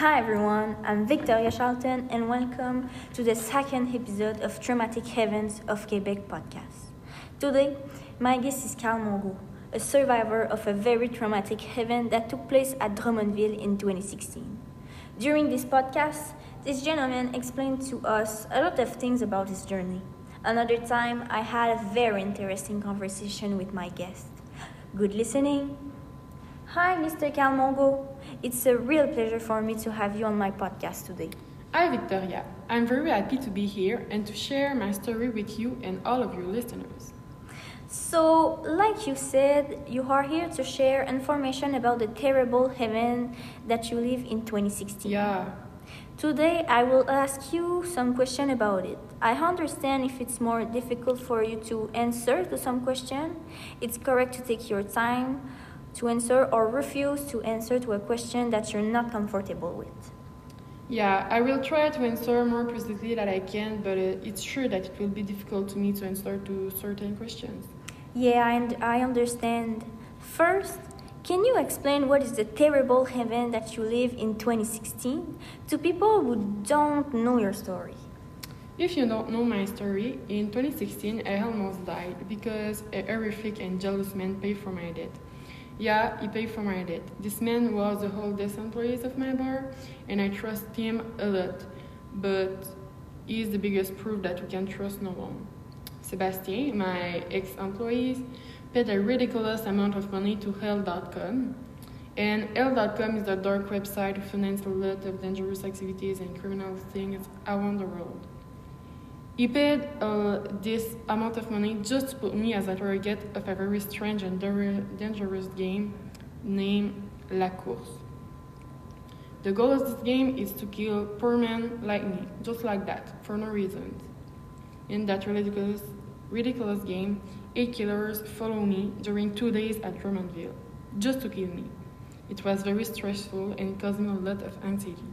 Hi everyone, I'm Victoria Charlton and welcome to the second episode of Traumatic Events of Quebec podcast. Today, my guest is Carl Mongeau, a survivor of a very traumatic event that took place at Drummondville in 2016. During this podcast, this gentleman explained to us a lot of things about his journey. Another time, I had a very interesting conversation with my guest. Good listening. Hi, Mr. Carl Mongeau. It's a real pleasure for me to have you on my podcast today. Hi, Victoria. I'm very happy to be here and to share my story with you and all of your listeners. So, like you said, you are here to share information about the terrible heaven that you live in 2016. Yeah. Today, I will ask you some question about it. I understand if it's more difficult for you to answer to some question. It's correct to take your time to answer or refuse to answer to a question that you're not comfortable with. Yeah, I will try to answer more precisely that I can, but uh, it's true that it will be difficult to me to answer to certain questions. Yeah, and I understand. First, can you explain what is the terrible event that you live in 2016 to people who don't know your story? If you don't know my story, in 2016 I almost died because a horrific and jealous man paid for my debt. Yeah, he paid for my debt. This man was the oldest employee of my bar, and I trust him a lot. But he is the biggest proof that we can trust no one. Sebastien, my ex-employee, paid a ridiculous amount of money to Hell.com. And Hell.com is a dark website who finances a lot of dangerous activities and criminal things around the world. He paid uh, this amount of money just to put me as a target of a very strange and dangerous game named La Course. The goal of this game is to kill poor men like me, just like that, for no reason. In that ridiculous, ridiculous game, eight killers follow me during two days at Drummondville, just to kill me. It was very stressful and causing a lot of anxiety.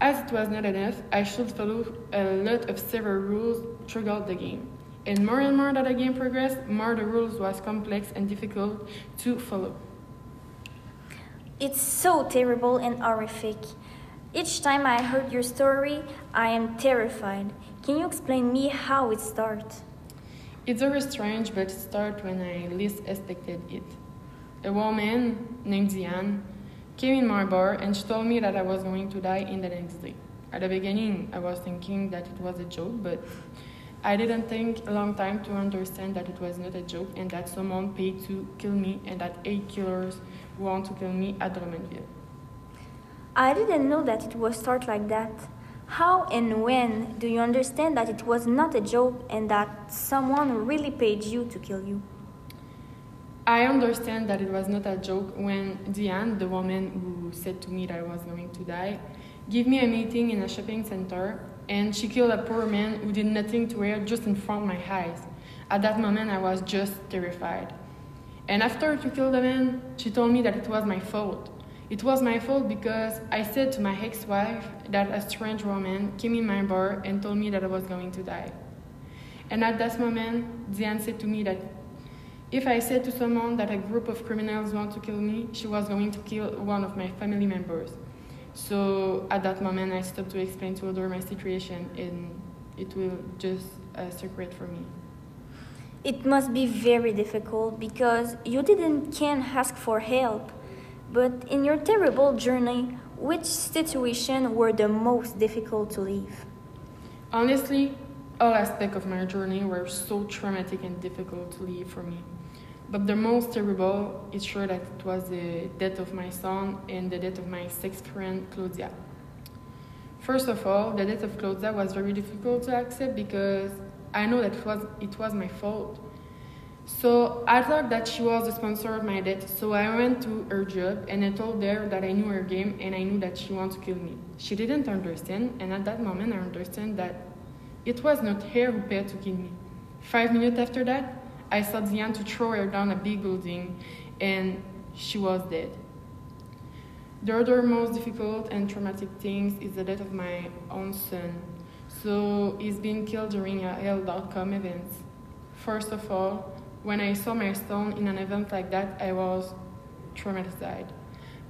As it was not enough, I should follow a lot of several rules throughout the game. And more and more that the game progressed, more the rules was complex and difficult to follow. It's so terrible and horrific. Each time I heard your story, I am terrified. Can you explain me how it starts? It's very strange, but it started when I least expected it. A woman named Diane came in my bar and she told me that I was going to die in the next day. At the beginning, I was thinking that it was a joke, but I didn't take a long time to understand that it was not a joke and that someone paid to kill me and that eight killers want to kill me at Drummondville. I didn't know that it was start like that. How and when do you understand that it was not a joke and that someone really paid you to kill you? I understand that it was not a joke when Diane, the woman who said to me that I was going to die, gave me a meeting in a shopping center and she killed a poor man who did nothing to her just in front of my eyes. At that moment, I was just terrified. And after to kill the man, she told me that it was my fault. It was my fault because I said to my ex-wife that a strange woman came in my bar and told me that I was going to die. And at that moment, Diane said to me that if I said to someone that a group of criminals want to kill me, she was going to kill one of my family members. So at that moment, I stopped to explain to her my situation, and it will just uh, a secret for me. It must be very difficult because you didn't can ask for help. But in your terrible journey, which situation were the most difficult to leave? Honestly, all aspects of my journey were so traumatic and difficult to leave for me. But the most terrible is sure that it was the death of my son and the death of my sixth friend, Claudia. First of all, the death of Claudia was very difficult to accept because I know that it was, it was my fault. So I thought that she was the sponsor of my death, so I went to her job and I told her that I knew her game and I knew that she wanted to kill me. She didn't understand, and at that moment I understand that it was not her who paid to kill me. Five minutes after that, I saw Diane to throw her down a big building and she was dead. The other most difficult and traumatic thing is the death of my own son. So he's been killed during a Hell.com event. First of all, when I saw my son in an event like that, I was traumatized.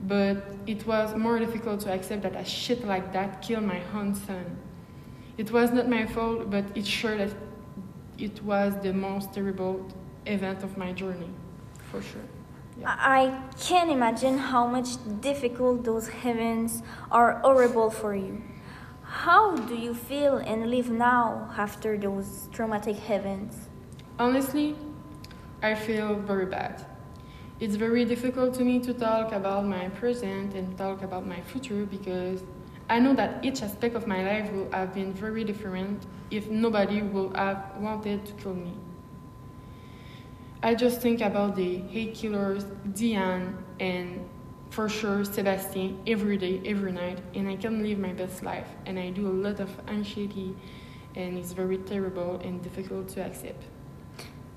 but it was more difficult to accept that a shit like that killed my own son. It was not my fault, but it's sure that it was the most terrible event of my journey, for sure. Yeah. I can't imagine how much difficult those heavens are horrible for you. How do you feel and live now after those traumatic heavens? Honestly, I feel very bad. It's very difficult to me to talk about my present and talk about my future because I know that each aspect of my life would have been very different if nobody would have wanted to kill me. I just think about the hate killers, Diane, and for sure Sebastien every day, every night, and I can live my best life. And I do a lot of anxiety, and it's very terrible and difficult to accept.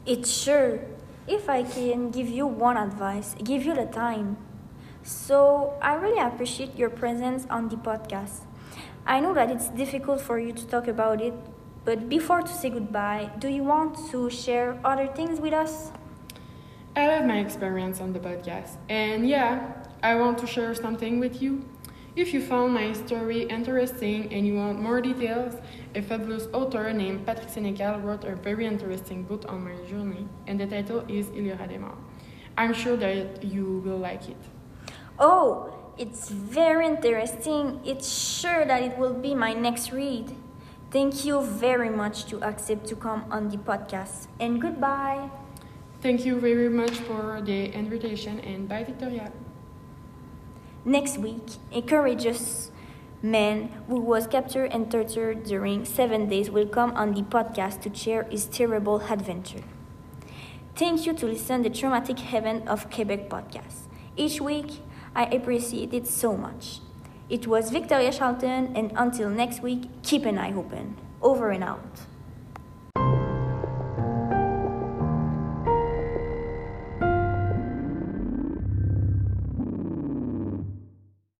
It's sure. If I can give you one advice, give you the time. So I really appreciate your presence on the podcast. I know that it's difficult for you to talk about it, but before to say goodbye, do you want to share other things with us? I love my experience on the podcast, and yeah, I want to share something with you. If you found my story interesting and you want more details, a fabulous author named Patrick Senecal wrote a very interesting book on my journey, and the title is Il y aura des morts. I'm sure that you will like it. Oh, it's very interesting. It's sure that it will be my next read. Thank you very much to accept to come on the podcast. And goodbye. Thank you very much for the invitation, and bye, Victoria. Next week, a courageous man who was captured and tortured during seven days will come on the podcast to share his terrible adventure. Thank you to listen the Traumatic Event of Quebec podcast. Each week, I appreciate it so much. It was Victoria Charlton, and until next week, keep an eye open. Over and out.